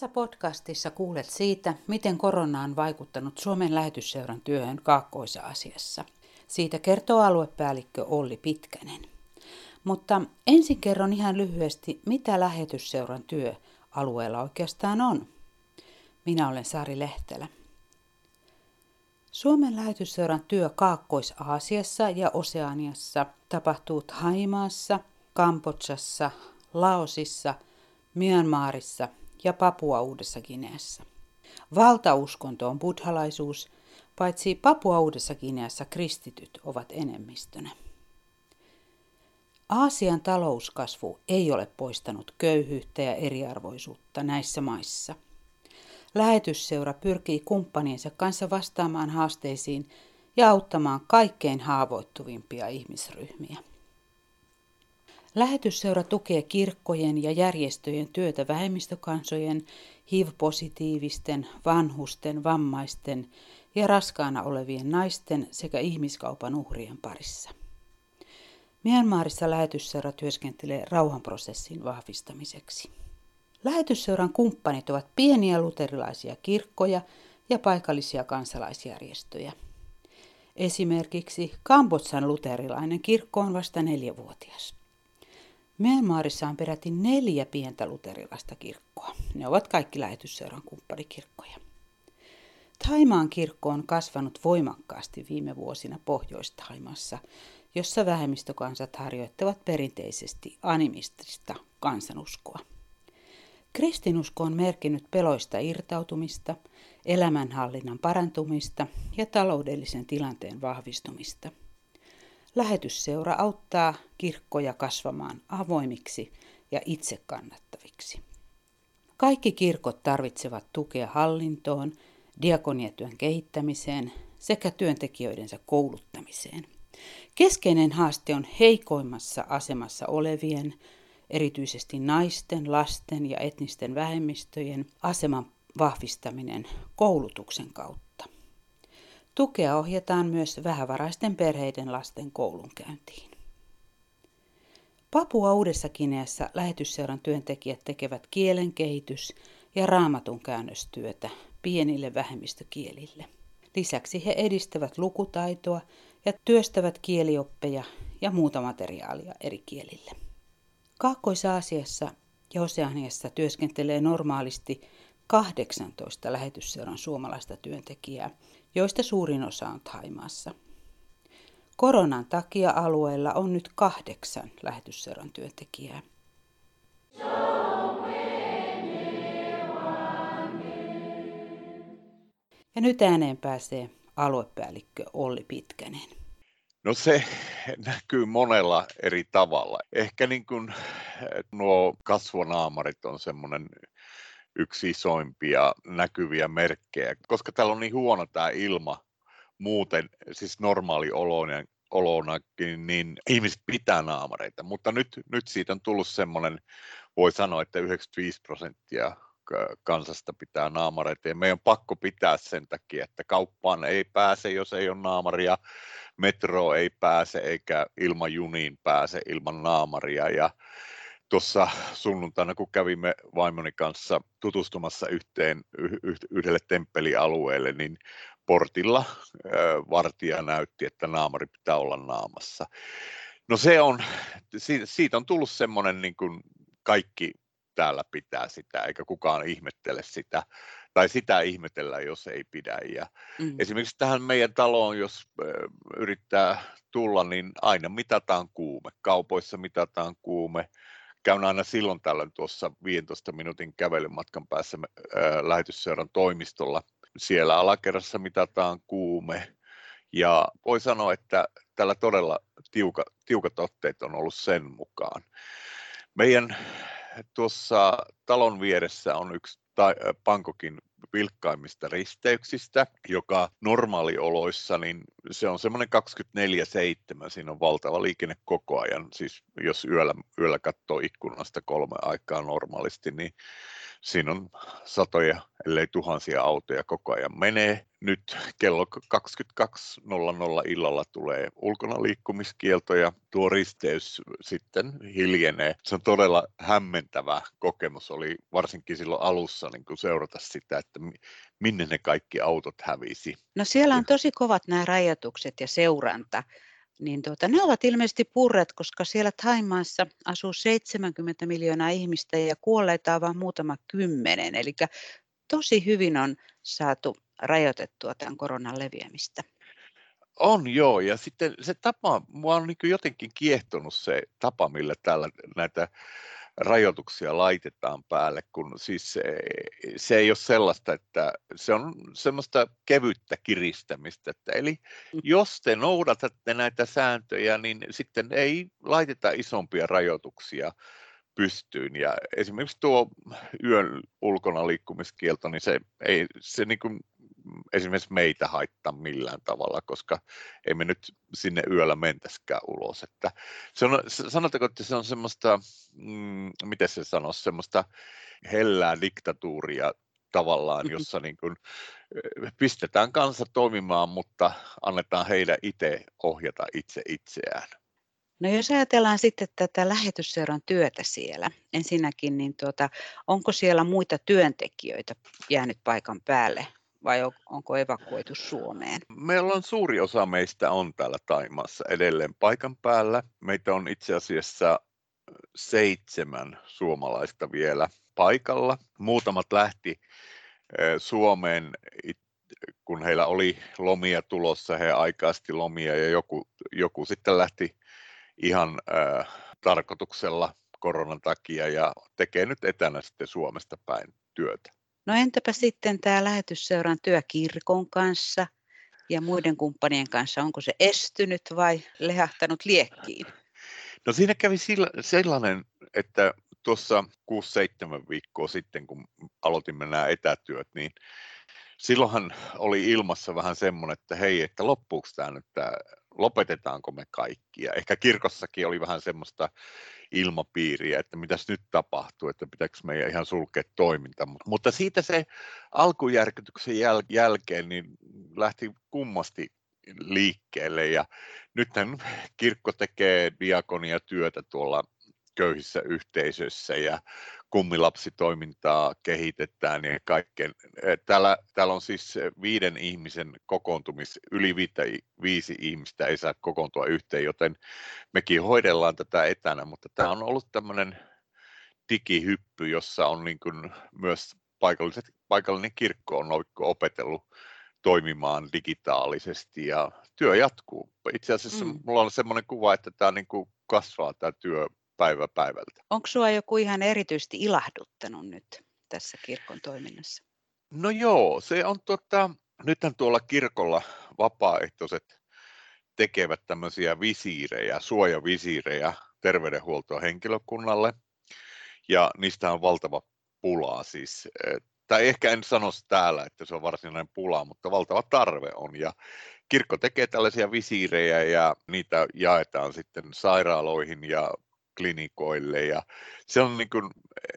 Tässä podcastissa kuulet siitä, miten korona on vaikuttanut Suomen lähetysseuran työhön Kaakkois-Aasiassa. Siitä kertoo aluepäällikkö Olli Pitkänen. Mutta ensin kerron ihan lyhyesti, mitä lähetysseuran työ alueella oikeastaan on. Minä olen Sari Lehtelä. Suomen lähetysseuran työ Kaakkois-Aasiassa ja Oseaniassa tapahtuu Haimaassa, Kambodsassa, Laosissa, Myanmarissa ja Papua Uudessa Gineassa. Valtauskonto on buddhalaisuus, paitsi Papua Uudessa Gineassa kristityt ovat enemmistönä. Aasian talouskasvu ei ole poistanut köyhyyttä ja eriarvoisuutta näissä maissa. Lähetysseura pyrkii kumppaniensa kanssa vastaamaan haasteisiin ja auttamaan kaikkein haavoittuvimpia ihmisryhmiä. Lähetysseura tukee kirkkojen ja järjestöjen työtä vähemmistökansojen, HIV-positiivisten, vanhusten, vammaisten ja raskaana olevien naisten sekä ihmiskaupan uhrien parissa. Myanmarissa lähetysseura työskentelee rauhanprosessin vahvistamiseksi. Lähetysseuran kumppanit ovat pieniä luterilaisia kirkkoja ja paikallisia kansalaisjärjestöjä. Esimerkiksi Kambotsan luterilainen kirkko on vasta neljävuotias. Myanmarissa on peräti neljä pientä luterilaista kirkkoa. Ne ovat kaikki lähetysseuran kumppanikirkkoja. Taimaan kirkko on kasvanut voimakkaasti viime vuosina Pohjois-Taimassa, jossa vähemmistökansat harjoittavat perinteisesti animistista kansanuskoa. Kristinusko on merkinnyt peloista irtautumista, elämänhallinnan parantumista ja taloudellisen tilanteen vahvistumista – Lähetysseura auttaa kirkkoja kasvamaan avoimiksi ja itse kannattaviksi. Kaikki kirkot tarvitsevat tukea hallintoon, diakoniatyön kehittämiseen sekä työntekijöidensä kouluttamiseen. Keskeinen haaste on heikoimmassa asemassa olevien, erityisesti naisten, lasten ja etnisten vähemmistöjen aseman vahvistaminen koulutuksen kautta. Tukea ohjataan myös vähävaraisten perheiden lasten koulunkäyntiin. Papua Uudessa Kineassa lähetysseuran työntekijät tekevät kielen kehitys- ja raamatun käännöstyötä pienille vähemmistökielille. Lisäksi he edistävät lukutaitoa ja työstävät kielioppeja ja muuta materiaalia eri kielille. Kaakkois-Aasiassa ja Oseaniassa työskentelee normaalisti 18 lähetysseuran suomalaista työntekijää, joista suurin osa on Thaimaassa. Koronan takia alueella on nyt kahdeksan lähetysseuran työntekijää. Ja nyt ääneen pääsee aluepäällikkö Olli Pitkänen. No se näkyy monella eri tavalla. Ehkä niin kuin nuo kasvonaamarit on semmoinen yksi isoimpia näkyviä merkkejä, koska täällä on niin huono tämä ilma muuten, siis normaali olonakin, niin ihmiset pitää naamareita, mutta nyt, nyt siitä on tullut semmoinen, voi sanoa, että 95 prosenttia kansasta pitää naamareita. Ja meidän on pakko pitää sen takia, että kauppaan ei pääse, jos ei ole naamaria, metro ei pääse eikä ilmajuniin pääse ilman naamaria. Ja tuossa sunnuntaina, kun kävimme vaimoni kanssa tutustumassa yhteen yhdelle temppelialueelle, niin portilla vartija näytti, että naamari pitää olla naamassa. No se on, siitä on tullut semmoinen, niin kuin kaikki täällä pitää sitä, eikä kukaan ihmettele sitä, tai sitä ihmetellä, jos ei pidä. Ja mm. Esimerkiksi tähän meidän taloon, jos yrittää tulla, niin aina mitataan kuume. Kaupoissa mitataan kuume, käyn aina silloin tällöin tuossa 15 minuutin kävelymatkan päässä ää, lähetysseuran toimistolla. Siellä alakerrassa mitataan kuume ja voi sanoa, että tällä todella tiuka, tiukat otteet on ollut sen mukaan. Meidän tuossa talon vieressä on yksi Pankokin vilkkaimmista risteyksistä, joka normaalioloissa, niin se on semmoinen 24-7, siinä on valtava liikenne koko ajan, siis jos yöllä, yöllä katsoo ikkunasta kolme aikaa normaalisti, niin siinä on satoja ellei tuhansia autoja koko ajan menee. Nyt kello 22.00 illalla tulee ulkona liikkumiskielto ja tuo risteys sitten hiljenee. Se on todella hämmentävä kokemus, oli varsinkin silloin alussa niin kuin seurata sitä, että minne ne kaikki autot hävisi. No siellä on tosi kovat nämä rajoitukset ja seuranta niin tuota, ne ovat ilmeisesti purret, koska siellä Taimaassa asuu 70 miljoonaa ihmistä ja kuolleita on vain muutama kymmenen. Eli tosi hyvin on saatu rajoitettua tämän koronan leviämistä. On joo, ja sitten se tapa, mua on niin jotenkin kiehtonut se tapa, millä täällä näitä rajoituksia laitetaan päälle, kun siis se, se ei ole sellaista, että se on semmoista kevyttä kiristämistä. Että eli mm. jos te noudatatte näitä sääntöjä, niin sitten ei laiteta isompia rajoituksia pystyyn. Ja esimerkiksi tuo yön ulkona liikkumiskielto, niin se ei se niin kuin esimerkiksi meitä haittaa millään tavalla, koska ei me nyt sinne yöllä mentäskään ulos. Että se on, sanotaanko, että se on semmoista, mm, miten se sanoisi, semmoista hellää diktatuuria tavallaan, mm-hmm. jossa niin kuin pistetään kansa toimimaan, mutta annetaan heidän itse ohjata itse itseään. No jos ajatellaan sitten tätä lähetysseuran työtä siellä, ensinnäkin, niin tuota, onko siellä muita työntekijöitä jäänyt paikan päälle vai onko evakuoitu Suomeen? Meillä on suuri osa meistä on täällä Taimassa edelleen paikan päällä. Meitä on itse asiassa seitsemän suomalaista vielä paikalla. Muutamat lähti Suomeen, kun heillä oli lomia tulossa, he aikaisesti lomia ja joku, joku sitten lähti ihan äh, tarkoituksella koronan takia ja tekee nyt etänä sitten Suomesta päin työtä. No entäpä sitten tämä lähetysseuran työ kirkon kanssa ja muiden kumppanien kanssa, onko se estynyt vai lehahtanut liekkiin? No siinä kävi sellainen, että tuossa 6-7 viikkoa sitten, kun aloitimme nämä etätyöt, niin silloinhan oli ilmassa vähän semmoinen, että hei, että loppuuko tämä nyt tämä lopetetaanko me kaikki. Ja ehkä kirkossakin oli vähän semmoista ilmapiiriä, että mitäs nyt tapahtuu, että pitääkö meidän ihan sulkea toiminta. Mutta siitä se alkujärkytyksen jäl- jälkeen niin lähti kummasti liikkeelle ja nythän kirkko tekee diakonia työtä tuolla köyhissä yhteisöissä ja kummilapsitoimintaa kehitetään ja kaikkeen. Täällä, täällä on siis viiden ihmisen kokoontumis, yli viittä, viisi ihmistä ei saa kokoontua yhteen, joten mekin hoidellaan tätä etänä, mutta tämä on ollut tämmöinen digihyppy, jossa on niin kuin myös paikalliset, paikallinen kirkko on opetellut toimimaan digitaalisesti ja työ jatkuu. Itse asiassa mm. mulla on semmoinen kuva, että tämä niin kuin kasvaa tämä työ päivä päivältä. Onko sinua joku ihan erityisesti ilahduttanut nyt tässä kirkon toiminnassa? No joo, se on tota, nythän tuolla kirkolla vapaaehtoiset tekevät tämmöisiä visiirejä, suojavisiirejä terveydenhuoltohenkilökunnalle, ja niistä on valtava pulaa siis. Tai ehkä en sano täällä, että se on varsinainen pula, mutta valtava tarve on. Ja kirkko tekee tällaisia visiirejä ja niitä jaetaan sitten sairaaloihin ja klinikoille ja se on niin kuin,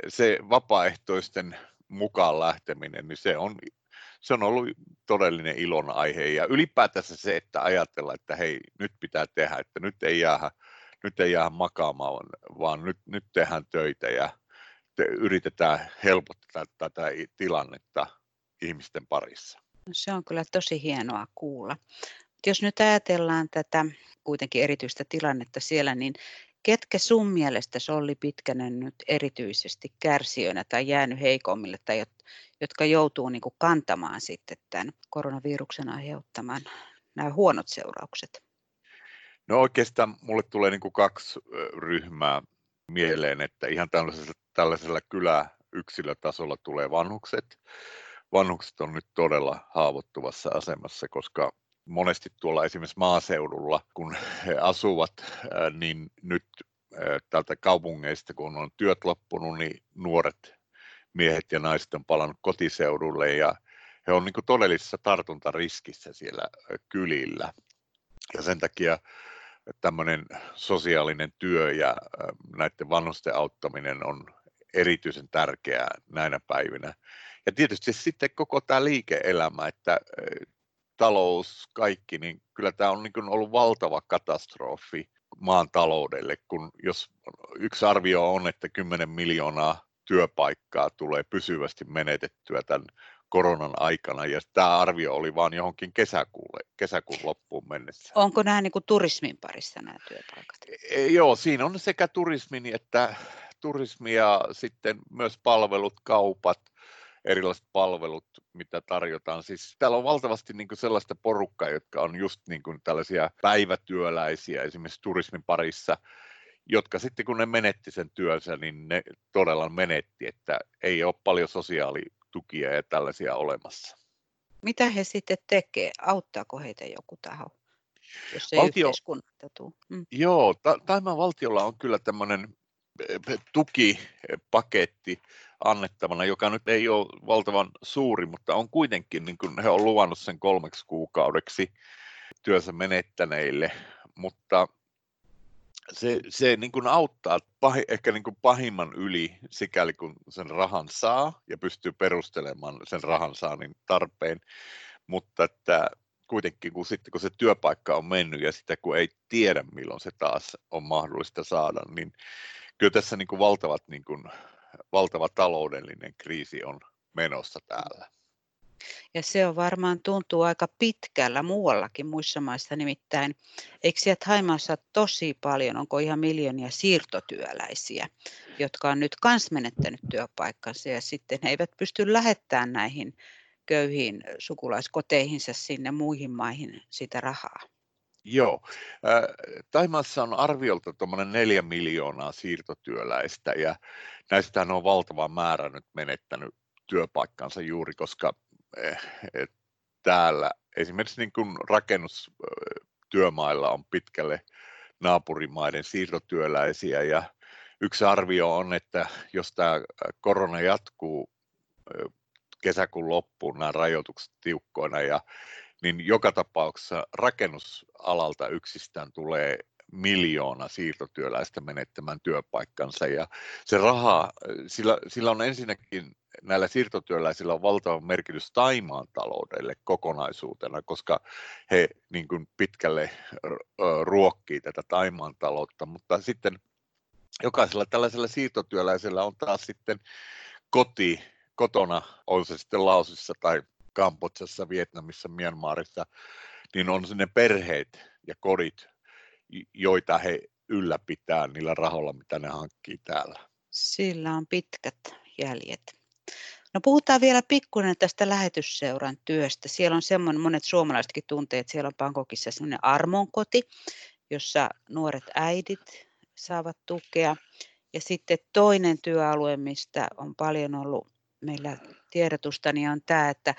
se vapaaehtoisten mukaan lähteminen, niin se on, se on ollut todellinen ilon aihe ja ylipäätänsä se, että ajatellaan, että hei, nyt pitää tehdä, että nyt ei jää, nyt ei jää makaamaan, vaan nyt, nyt tehdään töitä ja te, yritetään helpottaa tätä tilannetta ihmisten parissa. No se on kyllä tosi hienoa kuulla. Jos nyt ajatellaan tätä kuitenkin erityistä tilannetta siellä, niin Ketkä sun mielestä Solli Pitkänen nyt erityisesti kärsijöinä tai jäänyt heikommille tai jotka joutuu niin kuin kantamaan sitten tämän koronaviruksen aiheuttaman nämä huonot seuraukset? No oikeastaan mulle tulee niin kuin kaksi ryhmää mieleen, että ihan tällaisella, tällaisella kyläyksilötasolla tulee vanhukset. Vanhukset on nyt todella haavoittuvassa asemassa, koska monesti tuolla esimerkiksi maaseudulla, kun he asuvat, niin nyt täältä kaupungeista, kun on työt loppunut, niin nuoret miehet ja naiset on palannut kotiseudulle ja he on niin todellisessa tartuntariskissä siellä kylillä. Ja sen takia tämmöinen sosiaalinen työ ja näiden vanhusten auttaminen on erityisen tärkeää näinä päivinä. Ja tietysti sitten koko tämä liike-elämä, että talous, kaikki, niin kyllä tämä on niin ollut valtava katastrofi maan taloudelle, kun jos yksi arvio on, että 10 miljoonaa työpaikkaa tulee pysyvästi menetettyä tämän koronan aikana, ja tämä arvio oli vain johonkin kesäkuulle, kesäkuun loppuun mennessä. Onko nämä niin kuin turismin parissa nämä työpaikat? E, joo, siinä on sekä turismin että turismi ja sitten myös palvelut, kaupat, erilaiset palvelut, mitä tarjotaan. Siis täällä on valtavasti niin kuin sellaista porukkaa, jotka on just niin kuin tällaisia päivätyöläisiä esimerkiksi turismin parissa, jotka sitten kun ne menetti sen työnsä, niin ne todella menetti, että ei ole paljon sosiaalitukia ja tällaisia olemassa. Mitä he sitten tekee? Auttaako heitä joku taho? Jos ei Valtio, mm. Joo, ta- Taimaan valtiolla on kyllä tämmöinen tukipaketti annettavana, joka nyt ei ole valtavan suuri, mutta on kuitenkin, niin kuin he on luvannut sen kolmeksi kuukaudeksi työnsä menettäneille, mutta se, se niin kuin auttaa pahi, ehkä niin kuin pahimman yli, sikäli kun sen rahan saa ja pystyy perustelemaan sen rahan saannin tarpeen, mutta että kuitenkin kun, sitten, kun se työpaikka on mennyt ja sitä kun ei tiedä milloin se taas on mahdollista saada, niin kyllä tässä niin kuin valtavat, niin kuin, valtava taloudellinen kriisi on menossa täällä. Ja se on varmaan tuntuu aika pitkällä muuallakin muissa maissa, nimittäin eikö sieltä Haimaassa tosi paljon, onko ihan miljoonia siirtotyöläisiä, jotka on nyt kans menettänyt työpaikkansa ja sitten he eivät pysty lähettämään näihin köyhiin sukulaiskoteihinsa sinne muihin maihin sitä rahaa. Joo. Taimaassa on arviolta tuommoinen neljä miljoonaa siirtotyöläistä ja näistähän on valtava määrä nyt menettänyt työpaikkansa juuri, koska eh, täällä esimerkiksi niin kuin rakennustyömailla on pitkälle naapurimaiden siirtotyöläisiä ja yksi arvio on, että jos tämä korona jatkuu kesäkuun loppuun nämä rajoitukset tiukkoina ja niin joka tapauksessa rakennusalalta yksistään tulee miljoona siirtotyöläistä menettämään työpaikkansa. Ja se raha, sillä, sillä on ensinnäkin näillä siirtotyöläisillä on valtava merkitys Taimaan taloudelle kokonaisuutena, koska he niin kuin pitkälle ruokkii tätä Taimaan taloutta, mutta sitten jokaisella tällaisella siirtotyöläisellä on taas sitten koti kotona, on se sitten Laosissa tai Kambodsassa, Vietnamissa, Myanmarissa, niin on sinne perheet ja kodit, joita he ylläpitää niillä rahoilla, mitä ne hankkii täällä. Sillä on pitkät jäljet. No puhutaan vielä pikkuinen tästä lähetysseuran työstä. Siellä on semmoinen, monet suomalaisetkin tuntee, että siellä on Bangkokissa semmoinen armonkoti, jossa nuoret äidit saavat tukea. Ja sitten toinen työalue, mistä on paljon ollut meillä tiedotusta, niin on tämä, että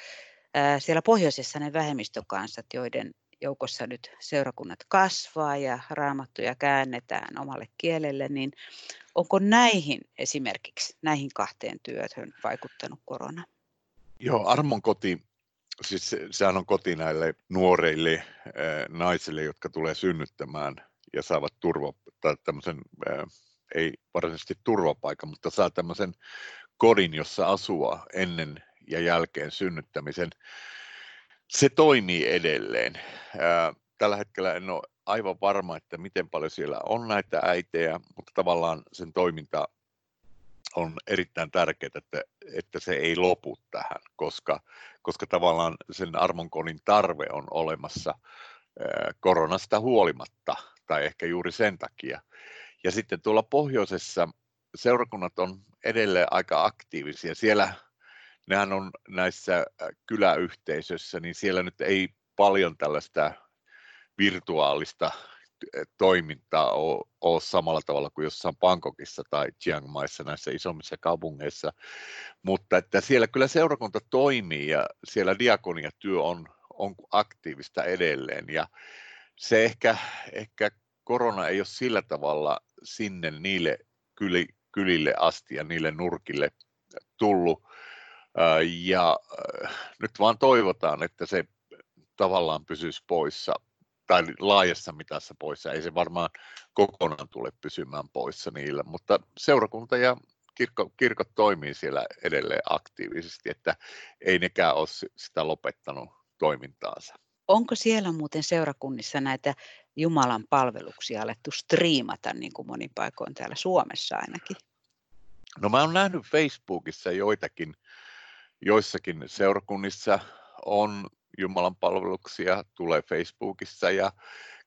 siellä pohjoisessa ne vähemmistökansat, joiden joukossa nyt seurakunnat kasvaa ja raamattuja käännetään omalle kielelle, niin onko näihin esimerkiksi, näihin kahteen työhön vaikuttanut korona? Joo, Armon koti, siis se, sehän on koti näille nuoreille naisille, jotka tulee synnyttämään ja saavat turva, tai tämmöisen, ei varsinaisesti turvapaikan, mutta saa tämmöisen kodin, jossa asua ennen ja jälkeen synnyttämisen. Se toimii edelleen. Tällä hetkellä en ole aivan varma, että miten paljon siellä on näitä äitejä, mutta tavallaan sen toiminta on erittäin tärkeää, että, että se ei lopu tähän, koska, koska tavallaan sen armonkonin tarve on olemassa koronasta huolimatta, tai ehkä juuri sen takia. Ja sitten tuolla pohjoisessa seurakunnat on edelleen aika aktiivisia. Siellä nehän on näissä äh, kyläyhteisöissä, niin siellä nyt ei paljon tällaista virtuaalista toimintaa ole, ole samalla tavalla kuin jossain Bangkokissa tai Chiang Maissa näissä isommissa kaupungeissa, mutta että siellä kyllä seurakunta toimii ja siellä diakoniatyö on, on aktiivista edelleen ja se ehkä, ehkä korona ei ole sillä tavalla sinne niille kylille asti ja niille nurkille tullut. Ja nyt vaan toivotaan, että se tavallaan pysyisi poissa tai laajassa mitassa poissa. Ei se varmaan kokonaan tule pysymään poissa niillä, mutta seurakunta ja kirkko, kirkot toimii siellä edelleen aktiivisesti, että ei nekään ole sitä lopettanut toimintaansa. Onko siellä muuten seurakunnissa näitä Jumalan palveluksia alettu striimata, niin kuin monin paikoin täällä Suomessa ainakin? No mä oon nähnyt Facebookissa joitakin, joissakin seurakunnissa on Jumalan palveluksia, tulee Facebookissa ja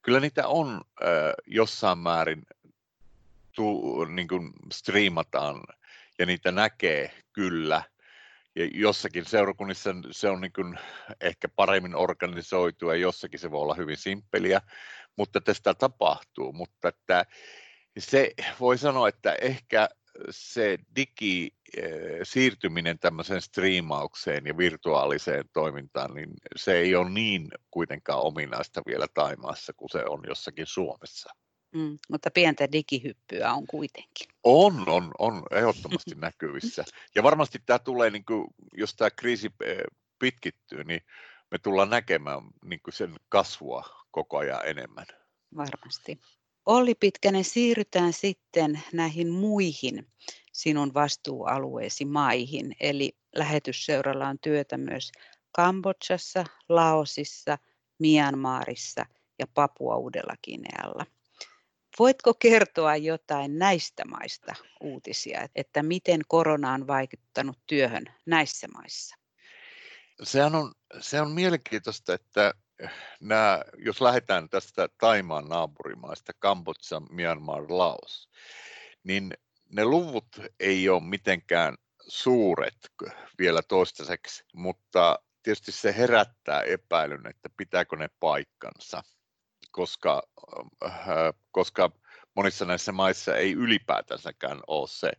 kyllä niitä on äh, jossain määrin tu, niin kuin striimataan ja niitä näkee kyllä. Ja jossakin seurakunnissa se on niin kuin ehkä paremmin organisoitu ja jossakin se voi olla hyvin simppeliä, mutta tästä tapahtuu. Mutta että se voi sanoa, että ehkä se digi siirtyminen tämmöiseen striimaukseen ja virtuaaliseen toimintaan, niin se ei ole niin kuitenkaan ominaista vielä Taimaassa kuin se on jossakin Suomessa. Mm, mutta pientä digihyppyä on kuitenkin. On, on, on ehdottomasti näkyvissä. Ja varmasti tämä tulee, niin kuin, jos tämä kriisi pitkittyy, niin me tullaan näkemään niin kuin sen kasvua koko ajan enemmän. Varmasti. Olli Pitkänen, siirrytään sitten näihin muihin sinun vastuualueesi maihin. Eli lähetysseuralla on työtä myös Kambodsassa, Laosissa, Myanmarissa ja Papua Uudella Kinealla. Voitko kertoa jotain näistä maista uutisia, että miten korona on vaikuttanut työhön näissä maissa? Sehän on, se on mielenkiintoista, että nämä, jos lähdetään tästä Taimaan naapurimaista, Kambodža, Myanmar, Laos, niin ne luvut ei ole mitenkään suuret vielä toistaiseksi, mutta tietysti se herättää epäilyn, että pitääkö ne paikkansa, koska, äh, koska monissa näissä maissa ei ylipäätänsäkään ole se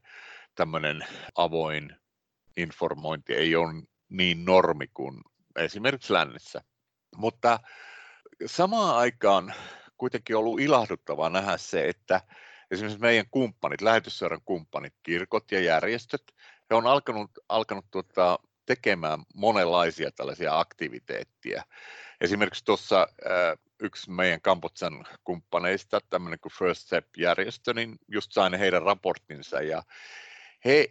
tämmöinen avoin informointi, ei ole niin normi kuin esimerkiksi lännessä. Mutta samaan aikaan kuitenkin ollut ilahduttavaa nähdä se, että esimerkiksi meidän kumppanit, lähetysseuran kumppanit, kirkot ja järjestöt, he on alkanut, alkanut tuota, tekemään monenlaisia tällaisia aktiviteetteja. Esimerkiksi tuossa äh, yksi meidän Kambotsan kumppaneista, tämmöinen kuin First Step-järjestö, niin just sain heidän raporttinsa ja he,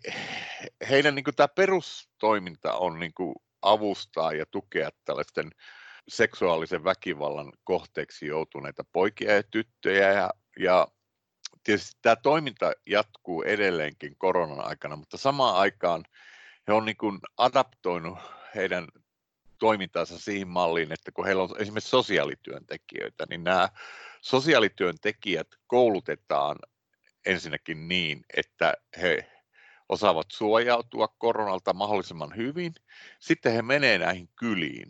heidän niin kuin, tämä perustoiminta on niin kuin, avustaa ja tukea tällaisten seksuaalisen väkivallan kohteeksi joutuneita poikia ja tyttöjä ja, ja tietysti tämä toiminta jatkuu edelleenkin koronan aikana, mutta samaan aikaan he on niin kuin adaptoinut heidän toimintaansa siihen malliin, että kun heillä on esimerkiksi sosiaalityöntekijöitä, niin nämä sosiaalityöntekijät koulutetaan ensinnäkin niin, että he osaavat suojautua koronalta mahdollisimman hyvin. Sitten he menevät näihin kyliin,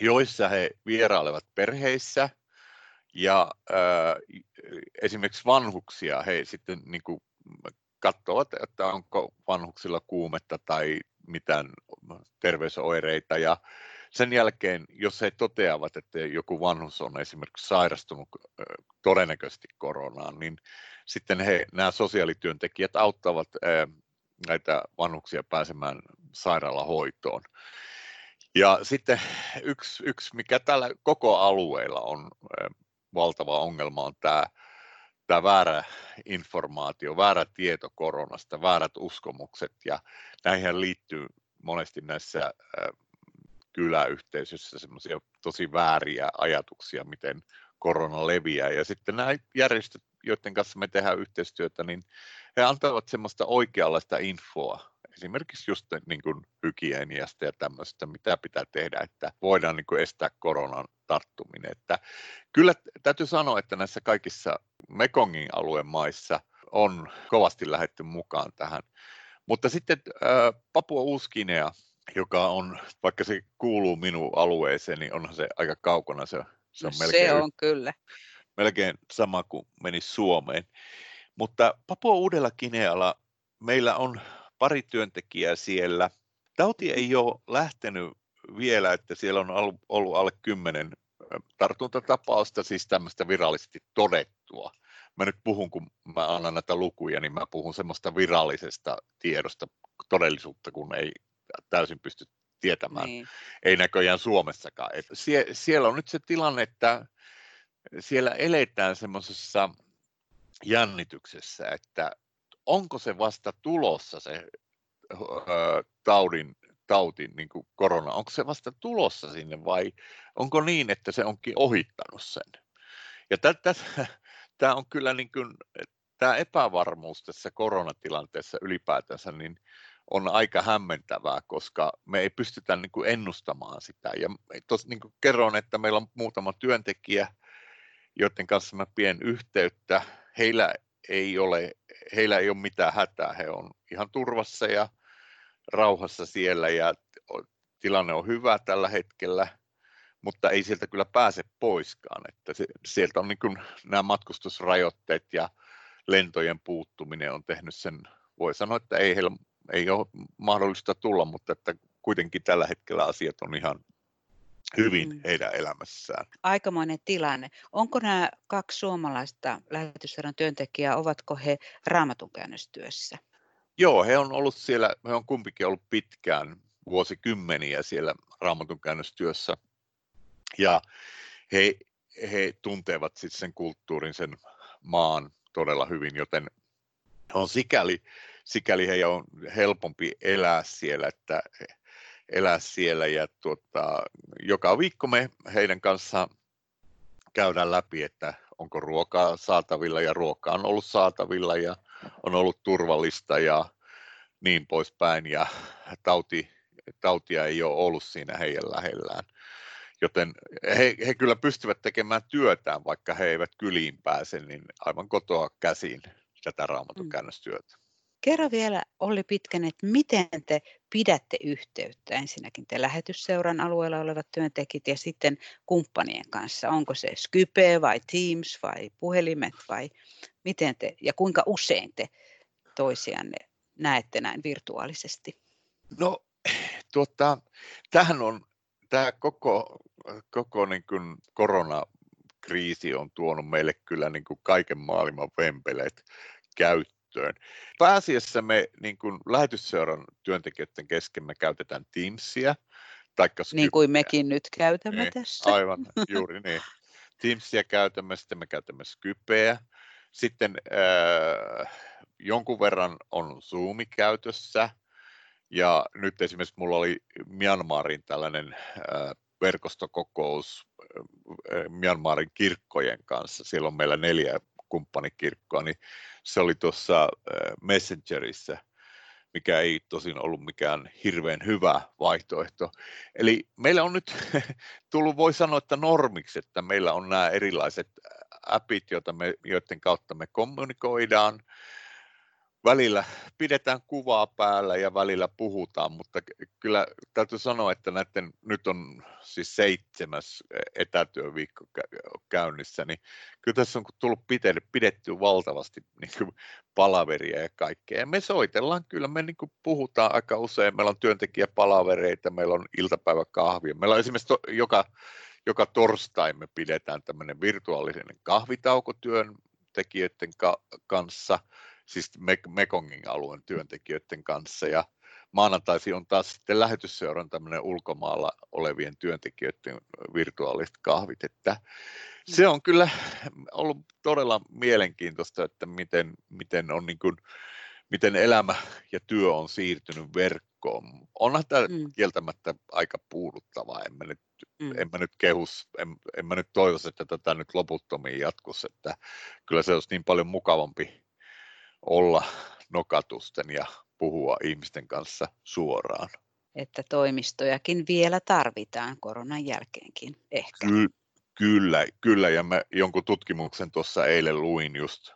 joissa he vierailevat perheissä ja äh, esimerkiksi vanhuksia he sitten niin kuin katsovat, että onko vanhuksilla kuumetta tai mitään terveysoireita ja sen jälkeen, jos he toteavat, että joku vanhus on esimerkiksi sairastunut todennäköisesti koronaan, niin sitten he, nämä sosiaalityöntekijät auttavat näitä vanhuksia pääsemään sairaalahoitoon. Ja sitten yksi, yksi mikä tällä koko alueella on valtava ongelma, on tämä, tämä väärä informaatio, väärä tieto koronasta, väärät uskomukset, ja näihin liittyy monesti näissä kyläyhteisöissä semmoisia tosi vääriä ajatuksia, miten korona leviää. Ja sitten nämä järjestöt, joiden kanssa me tehdään yhteistyötä, niin he antavat semmoista oikeanlaista infoa, esimerkiksi just niin kuin hygieniasta ja tämmöistä, mitä pitää tehdä, että voidaan niin kuin estää koronan tarttuminen. Että kyllä täytyy sanoa, että näissä kaikissa Mekongin alueen maissa on kovasti lähetty mukaan tähän. Mutta sitten Papua Uuskinea, joka on, vaikka se kuuluu minun alueeseen, niin onhan se aika kaukana. Se, se on, no, melkein, se on kyllä. Melkein sama kuin menisi Suomeen. Mutta Papua Uudella Kinealla meillä on pari työntekijää siellä. Tauti ei ole lähtenyt vielä, että siellä on ollut alle kymmenen tartuntatapausta, siis tämmöistä virallisesti todettua. Mä nyt puhun, kun mä annan näitä lukuja, niin mä puhun semmoista virallisesta tiedosta, todellisuutta, kun ei täysin pysty tietämään. Niin. Ei näköjään Suomessakaan. Et sie, siellä on nyt se tilanne, että siellä eletään semmoisessa jännityksessä, että onko se vasta tulossa se taudin, tauti, niin kuin korona, onko se vasta tulossa sinne vai onko niin, että se onkin ohittanut sen? Ja tämä on kyllä niin kuin, tämä epävarmuus tässä koronatilanteessa ylipäätänsä, niin on aika hämmentävää, koska me ei pystytä niin kuin ennustamaan sitä. Ja tos, niin kuin kerron, että meillä on muutama työntekijä, joiden kanssa mä pien yhteyttä. Heillä ei ole, heillä ei ole mitään hätää, he on ihan turvassa ja rauhassa siellä ja tilanne on hyvä tällä hetkellä, mutta ei sieltä kyllä pääse poiskaan. Että se, sieltä on niin kuin nämä matkustusrajoitteet ja lentojen puuttuminen on tehnyt sen, voi sanoa, että ei heillä ei ole mahdollista tulla, mutta että kuitenkin tällä hetkellä asiat on ihan hyvin mm. heidän elämässään. Aikamoinen tilanne. Onko nämä kaksi suomalaista lähetysherran työntekijää, ovatko he raamatunkäännöstyössä? Joo, he on ollut siellä, he on kumpikin ollut pitkään, vuosikymmeniä siellä raamatunkäännöstyössä. Ja he, he tuntevat sitten sen kulttuurin, sen maan todella hyvin, joten on sikäli, sikäli he on helpompi elää siellä, että elää siellä ja tuota, joka viikko me heidän kanssaan käydään läpi, että onko ruokaa saatavilla ja ruoka on ollut saatavilla ja on ollut turvallista ja niin poispäin ja tauti, tautia ei ole ollut siinä heidän lähellään. Joten he, he kyllä pystyvät tekemään työtään, vaikka he eivät kyliin pääse, niin aivan kotoa käsin tätä raamatun käännöstyötä. Kerro vielä Olli Pitkän, että miten te pidätte yhteyttä ensinnäkin te lähetysseuran alueella olevat työntekijät ja sitten kumppanien kanssa. Onko se Skype vai Teams vai puhelimet vai miten te ja kuinka usein te toisianne näette näin virtuaalisesti? No tuota, tähän on tämä koko, koko niin kuin koronakriisi on tuonut meille kyllä niin kuin kaiken maailman vempeleet käyttöön käyttöön. Pääasiassa me niin kuin lähetysseuran työntekijöiden kesken me käytetään Teamsia. Taikka niin kuin mekin nyt käytämme niin, tässä. Aivan, juuri niin. Teamsia käytämme, sitten me käytämme Skypeä. Sitten äh, jonkun verran on Zoomi käytössä. Ja nyt esimerkiksi mulla oli Myanmarin tällainen äh, verkostokokous äh, Myanmarin kirkkojen kanssa. Siellä on meillä neljä kumppanikirkkoa, niin se oli tuossa Messengerissä, mikä ei tosin ollut mikään hirveän hyvä vaihtoehto. Eli meillä on nyt tullut, voi sanoa, että normiksi, että meillä on nämä erilaiset appit, joita me, joiden kautta me kommunikoidaan välillä pidetään kuvaa päällä ja välillä puhutaan, mutta kyllä täytyy sanoa, että näiden, nyt on siis seitsemäs etätyöviikko käynnissä, niin kyllä tässä on tullut pidetty valtavasti niin kuin palaveria ja kaikkea. Ja me soitellaan, kyllä me niin kuin puhutaan aika usein, meillä on työntekijäpalavereita, meillä on iltapäiväkahvia, meillä on esimerkiksi to, joka, joka torstai me pidetään tämmöinen virtuaalinen kahvitauko työntekijöiden ka- kanssa – siis Mekongin alueen työntekijöiden kanssa ja maanantaisi on taas sitten lähetysseuran tämmöinen ulkomaalla olevien työntekijöiden virtuaaliset kahvit, että mm. se on kyllä ollut todella mielenkiintoista, että miten, miten on niin kuin, miten elämä ja työ on siirtynyt verkkoon. Onhan tämä mm. kieltämättä aika puuduttavaa, en mä nyt, mm. en mä nyt kehus, en, en mä nyt toivoisi, että tätä nyt loputtomiin jatkossa, että kyllä se olisi niin paljon mukavampi olla nokatusten ja puhua ihmisten kanssa suoraan. Että toimistojakin vielä tarvitaan koronan jälkeenkin ehkä. Ky- kyllä, kyllä, ja mä jonkun tutkimuksen tuossa eilen luin just,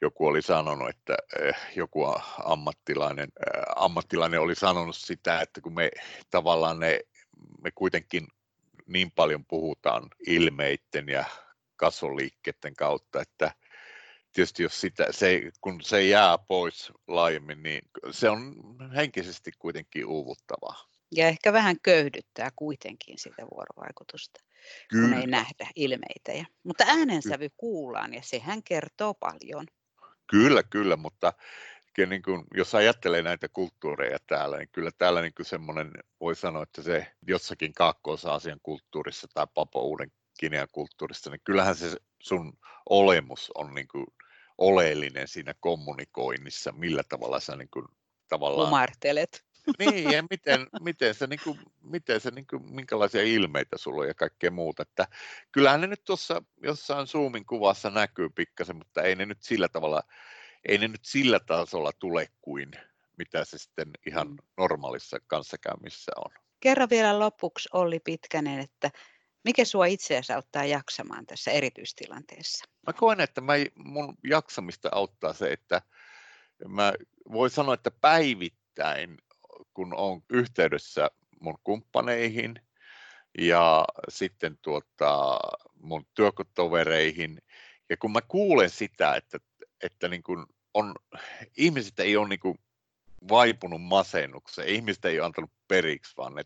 joku oli sanonut, että eh, joku ammattilainen, eh, ammattilainen oli sanonut sitä, että kun me tavallaan ne, me kuitenkin niin paljon puhutaan ilmeitten ja kasvoliikkeiden kautta, että tietysti jos sitä, se, kun se jää pois laajemmin, niin se on henkisesti kuitenkin uuvuttavaa. Ja ehkä vähän köyhdyttää kuitenkin sitä vuorovaikutusta, Kyllä. kun ei nähdä ilmeitä. Ja, mutta äänensävy kuullaan ja sehän kertoo paljon. Kyllä, kyllä, mutta niin kuin, jos ajattelee näitä kulttuureja täällä, niin kyllä täällä niin semmoinen, voi sanoa, että se jossakin Kaakkois-Aasian kulttuurissa tai Papo Uuden Kinean kulttuurissa, niin kyllähän se sun olemus on niin kuin oleellinen siinä kommunikoinnissa, millä tavalla sä niin kuin, tavallaan... Kumartelet. Niin, ja miten, miten se, niin kuin, miten se niin kuin, minkälaisia ilmeitä sulla on ja kaikkea muuta. Että kyllähän ne nyt tuossa jossain Zoomin kuvassa näkyy pikkasen, mutta ei ne nyt sillä tavalla, ei ne nyt sillä tasolla tule kuin mitä se sitten ihan mm. normaalissa kanssakäymissä on. Kerro vielä lopuksi Olli Pitkänen, että mikä sua itseäsi auttaa jaksamaan tässä erityistilanteessa? Mä koen, että mä, mun jaksamista auttaa se, että mä voin sanoa, että päivittäin, kun on yhteydessä mun kumppaneihin ja sitten tuota, mun työkotovereihin, ja kun mä kuulen sitä, että, että niin kun on, ihmiset ei ole niin kuin vaipunut masennukseen. Ihmiset ei ole antanut periksi, vaan ne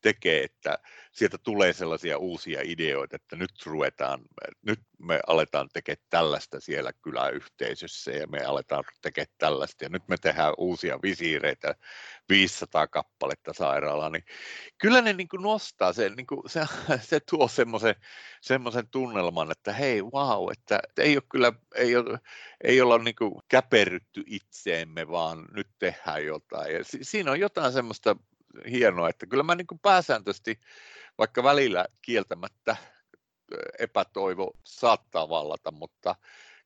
tekee, että sieltä tulee sellaisia uusia ideoita, että nyt ruvetaan, nyt me aletaan tekemään tällaista siellä kyläyhteisössä ja me aletaan tekemään tällaista ja nyt me tehdään uusia visiireitä, 500 kappaletta sairaalaan, niin kyllä ne niin kuin nostaa, se, niin kuin, se, se tuo semmoisen, semmoisen tunnelman, että hei, wow, että ei ole kyllä, ei, ole, ei olla niin kuin käperrytty itseemme, vaan nyt tehdään jotain. Ja si, siinä on jotain semmoista hienoa, että kyllä mä niin kuin pääsääntöisesti, vaikka välillä kieltämättä epätoivo saattaa vallata, mutta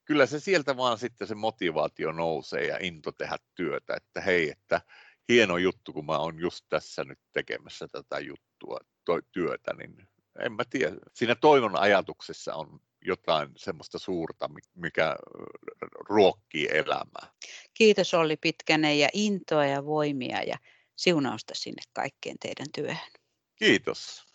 kyllä se sieltä vaan sitten se motivaatio nousee ja into tehdä työtä, että hei, että hieno juttu, kun mä oon just tässä nyt tekemässä tätä juttua, toi, työtä, niin en mä tiedä. Siinä toivon ajatuksessa on jotain semmoista suurta, mikä ruokkii elämää. Kiitos Olli Pitkänen ja intoa ja voimia ja siunausta sinne kaikkeen teidän työhön. Kiitos.